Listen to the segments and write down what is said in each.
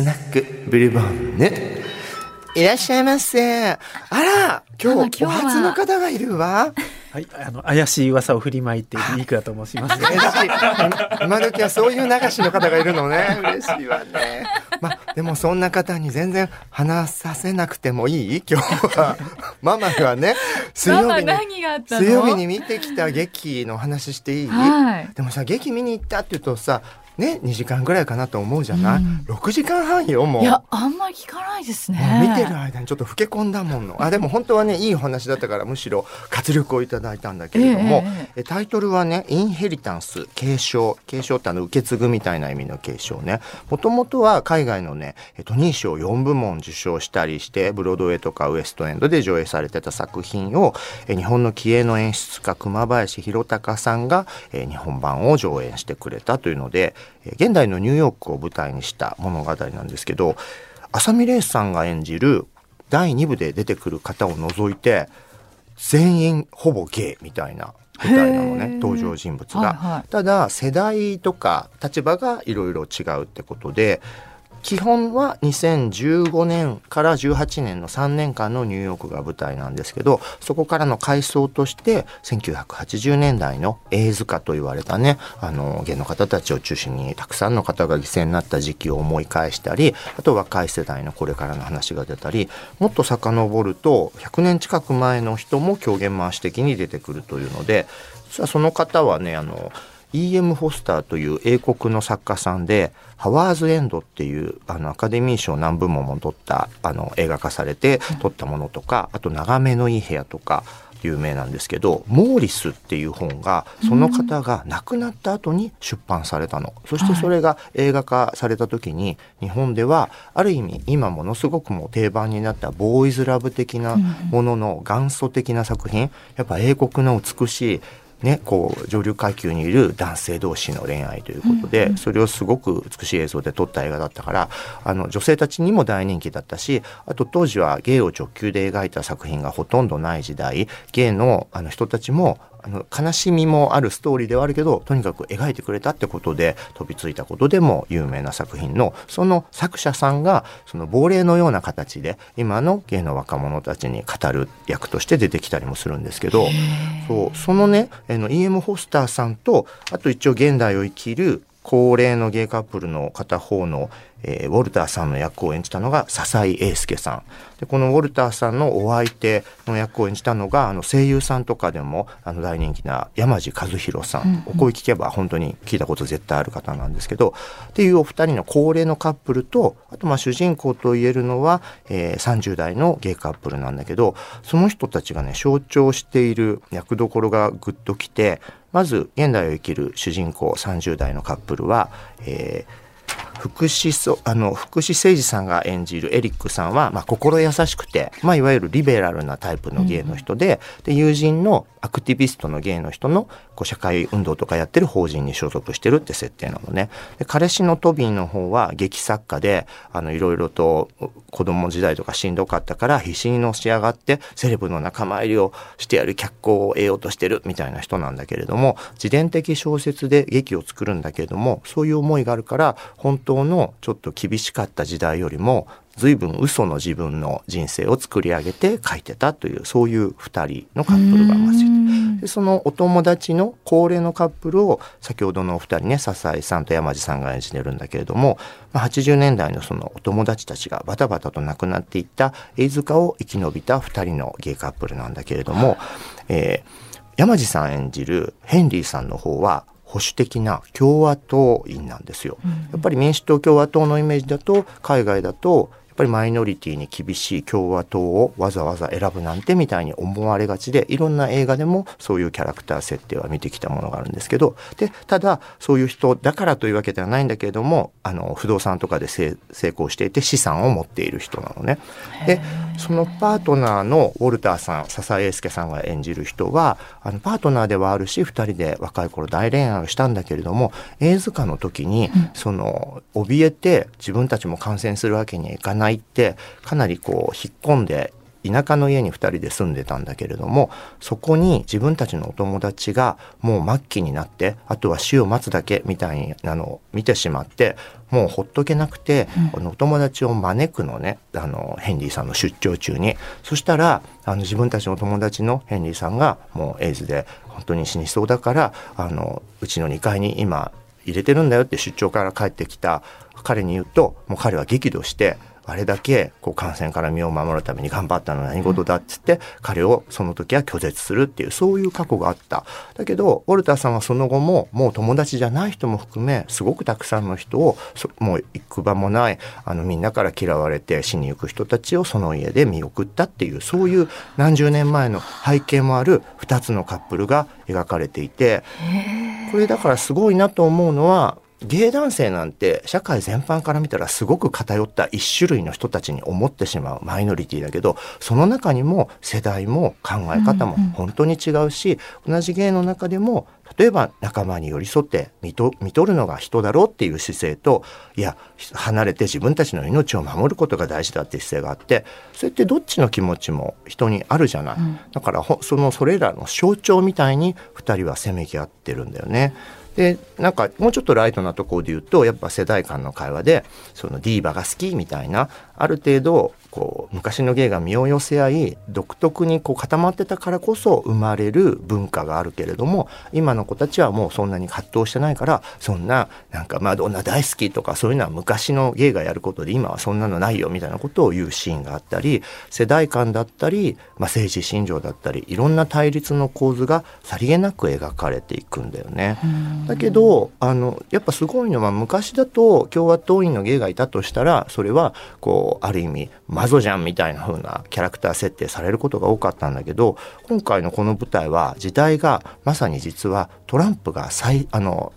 スナックブルボンヌ。いらっしゃいませ。あら、今日、お初の方がいるわ。はい、あの怪しい噂を振りまいているいくらと申します。嬉しい。今時はそういう流しの方がいるのね。嬉しいわね。まあ、でもそんな方に全然話させなくてもいい？今日は。ママがね、水曜日に、水曜日に見てきた劇の話していい、はい、でもさ、劇見に行ったって言うとさ、ね、2時間ぐらいかなと思うじゃない、うん、6時間半よもう。いやあんまり聞かないですね。見てる間にちょっと老け込んだもの。あでも本当はねいいお話だったからむしろ活力をいただいたんだけれども、えー、タイトルはねインヘリタンス継承。継承ってあの受け継ぐみたいな意味の継承ね。もともとは海外のねトニー賞4部門受賞したりしてブロードウェイとかウエストエンドで上映されてた作品を日本の気鋭の演出家熊林弘隆さんが日本版を上演してくれたというので現代のニューヨークを舞台にした物語なんですけど浅見玲さんが演じる第2部で出てくる方を除いて全員ほぼゲイみたいな舞台なのね登場人物が、はいはい、ただ世代とか立場がいろいろ違うってことで基本は2015年から18年の3年間のニューヨークが舞台なんですけどそこからの回想として1980年代のエイズ化と言われたねあの芸の方たちを中心にたくさんの方が犠牲になった時期を思い返したりあと若い世代のこれからの話が出たりもっと遡ると100年近く前の人も狂言回し的に出てくるというので実はその方はねあの E.M. フォスターという英国の作家さんで「ハワーズ・エンド」っていうあのアカデミー賞何部門も取ったあの映画化されて撮ったものとかあと「眺めのいい部屋」とか有名なんですけど「モーリス」っていう本がその方が亡くなった後に出版されたの、そしてそれが映画化された時に日本ではある意味今ものすごくも定番になったボーイズラブ的なものの元祖的な作品やっぱ英国の美しいね、こう上流階級にいる男性同士の恋愛ということで、それをすごく美しい映像で撮った映画だったからあの女性たちにも大人気だったしあと当時は芸を直球で描いた作品がほとんどない時代芸のあの人たちもあの悲しみもあるストーリーではあるけどとにかく描いてくれたってことで飛びついたことでも有名な作品のその作者さんがその亡霊のような形で今の芸の若者たちに語る役として出てきたりもするんですけどそうそのねあの E.M. ホスターさんとあと一応現代を生きる高齢のゲイカップルの片方のえー、ウォルターさんの役を演じたのが笹井英介さん。でこのウォルターさんのお相手の役を演じたのがあの声優さんとかでもあの大人気な山地和弘さん、お声聞けば本当に聞いたこと絶対ある方なんですけどっていうお二人の高齢のカップルとあとまあ主人公と言えるのは、えー、30代のゲイカップルなんだけどその人たちがね象徴している役どころがぐっときてまず現代を生きる主人公30代のカップルは、えー福士そあの福士誠二さんが演じるエリックさんは、まあ、心優しくて、まあ、いわゆるリベラルなタイプの芸の人でうん、で友人のアクティビストの芸の人のこう社会運動とかやってる法人に所属してるって設定なのね。で彼氏のトビーの方は劇作家であのいろいろと子供時代とかしんどかったから必死にのし上がってセレブの仲間入りをしてやる脚光を得ようとしてるみたいな人なんだけれども自伝的小説で劇を作るんだけれどもそういう思いがあるから本当のちょっと厳しかった時代よりも随分嘘の自分の人生を作り上げて書いてたというそういう2人のカップルがでそのお友達の高齢のカップルを先ほどのお二人ね笹井さんと山地さんが演じてるんだけれども、まあ、80年代のそのお友達たちがバタバタと亡くなっていった飯塚を生き延びた2人のゲイカップルなんだけれども、えー、山地さん演じるヘンリーさんの方は保守的な共和党員なんですよ。やっぱり民主党共和党のイメージだと海外だとぱりマイノリティに厳しい共和党をわざわざ選ぶなんてみたいに思われがちでいろんな映画でもそういうキャラクター設定は見てきたものがあるんですけどでただそういう人だからというわけではないんだけれどもあの不動産とかで成功していて資産を持っている人なのね。でそのパートナーのウォルターさん笹英介さんが演じる人はあのパートナーではあるし2人で若い頃大恋愛をしたんだけれども映図化の時に、うん、その怯えて自分たちも感染するわけにはいかないってかなりこう引っ込んで田舎の家に2人で住んでたんだけれどもそこに自分たちのお友達がもう末期になってあとは死を待つだけみたいなのを見てしまってもうほっとけなくて、このお友達を招くのねあのヘンリーさんの出張中に。そしたらあの自分たちの友達のヘンリーさんがもうエイズで本当に死にそうだからあのうちの2階に今入れてるんだよって出張から帰ってきた彼に言うともう彼は激怒してあれだけこう感染から身を守るために頑張ったのは何事だっつって、彼をその時は拒絶するっていうそういう過去があった。だけどウォルターさんはその後ももう友達じゃない人も含めすごくたくさんの人をもう行く場もないあのみんなから嫌われて死に行く人たちをその家で見送ったっていうそういう何十年前の背景もある2つのカップルが描かれていてこれだからすごいなと思うのはゲイ男性なんて社会全般から見たらすごく偏った一種類の人たちに思ってしまうマイノリティだけどその中にも世代も考え方も本当に違うし、うんうん、同じゲイの中でも例えば仲間に寄り添って見と見とるのが人だろうっていう姿勢といや離れて自分たちの命を守ることが大事だっていう姿勢があってそれってどっちの気持ちも人にあるじゃない、うん、だからそのそれらの象徴みたいに2人はせめぎ合ってるんだよね。でなんかもうちょっとライトなところで言うとやっぱ世代間の会話でそのディーバが好きみたいなある程度こう昔の芸が身を寄せ合い独特にこう固まってたからこそ生まれる文化があるけれども今の子たちはもうそんなに葛藤してないからそんななんかマドンナ大好きとかそういうのは昔の芸がやることで今はそんなのないよみたいなことを言うシーンがあったり世代間だったり、まあ、政治信条だったりいろんな対立の構図がさりげなく描かれていくんだよね。だけどあのやっぱすごいのは昔だと共和党員の芸がいたとしたらそれはこうある意味魔女じゃんみたいな風なキャラクター設定されることが多かったんだけど今回のこの舞台は時代がまさに実はトランプが最あの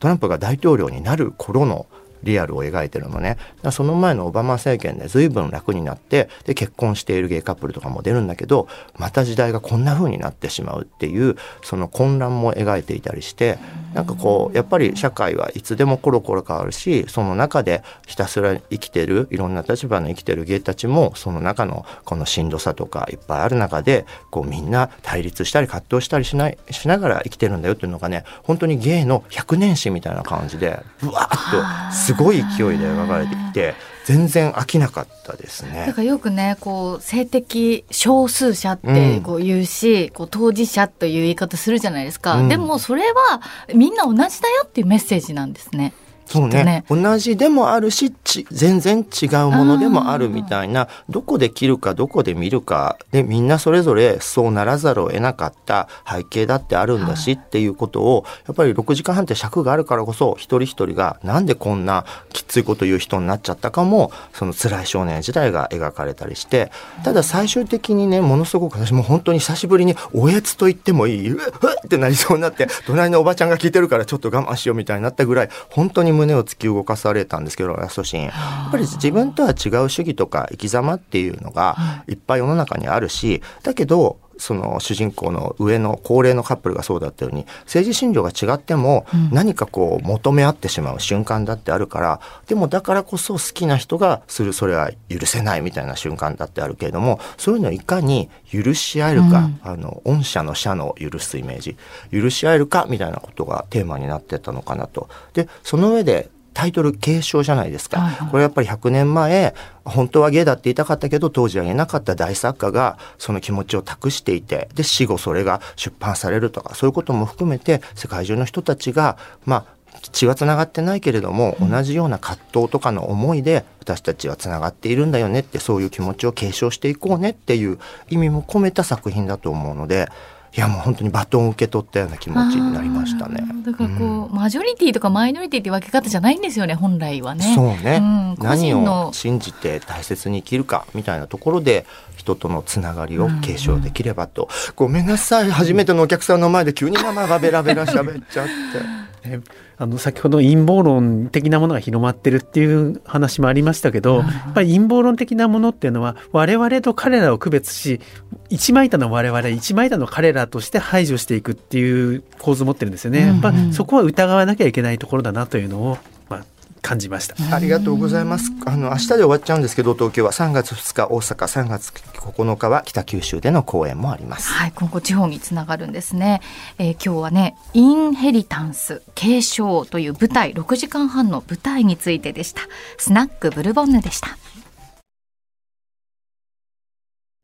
トランプが大統領になる頃のリアルを描いてるのね。その前のオバマ政権で随分楽になってで結婚しているゲイカップルとかも出るんだけどまた時代がこんな風になってしまうっていうその混乱も描いていたりしてなんかこうやっぱり社会はいつでもコロコロ変わるしその中でひたすら生きてるいろんな立場の生きてるゲイたちもその中のこのしんどさとかいっぱいある中でこうみんな対立したり葛藤したりしないしながら生きてるんだよっていうのがね本当にゲイの百年史みたいな感じでぶわーっとすごい勢いで描かれていて全然飽きなかったですね。だからよくねこう性的少数者ってこう言うし、うん、こう当事者という言い方するじゃないですか、うん、でもそれはみんな同じだよっていうメッセージなんですね。そうね、ね、同じでもあるし全然違うものでもあるみたいな。どこで切るかどこで見るかでみんなそれぞれそうならざるを得なかった。背景だってあるんだしっていうことをやっぱり6時間半って尺があるからこそ一人一人がなんでこんなきついこと言う人になっちゃったかもその辛い少年時代が描かれたりして。ただ最終的にねものすごく私も本当に久しぶりにおやつと言ってもいいうっってなりそうになって隣のおばちゃんが聞いてるからちょっと我慢しようみたいになったぐらい本当に胸を突き動かされたんですけどラストシーン。やっぱり自分とは違う主義とか生き様っていうのがいっぱい世の中にあるしだけどその主人公の上の高齢のカップルがそうだったように政治信条が違っても何かこう求め合ってしまう瞬間だってあるから、でもだからこそ好きな人がするそれは許せないみたいな瞬間だってあるけれどもそういうのをいかに許し合えるか、うん、あの御社の社の許すイメージ許し合えるかみたいなことがテーマになってたのかなと。でその上でタイトル継承じゃないですか、はいはい、これやっぱり100年前本当はゲイだって言いたかったけど当時は言えなかった大作家がその気持ちを託していてで死後それが出版されるとかそういうことも含めて世界中の人たちがまあ血はつながってないけれども、同じような葛藤とかの思いで私たちはつながっているんだよねってそういう気持ちを継承していこうねっていう意味も込めた作品だと思うのでいやもう本当にバトンを受け取ったような気持ちになりましたね。だからこう、うん、マジョリティとかマイノリティって分け方じゃないんですよね本来はね。そうね、うん、何を信じて大切に生きるかみたいなところで人とのつながりを継承できればと、うん、ごめんなさい初めてのお客さんの前で急にママがベラベラ喋っちゃって。あの先ほど陰謀論的なものが広まってるっていう話もありましたけど、やっぱり陰謀論的なものっていうのは我々と彼らを区別し一枚板の我々一枚板の彼らとして排除していくっていう構図を持ってるんですよね。やっぱそこは疑わなきゃいけないところだなというのを、まあ、感じました。ありがとうございます。あの明日で終わっちゃうんですけど東京は。3月2日大阪。3月9日は北九州での公演もあります。はい今後地方につながるんですね、えー、今日はねインヘリタンス継承という舞台6時間半の舞台についてでした。スナックブルボンヌでした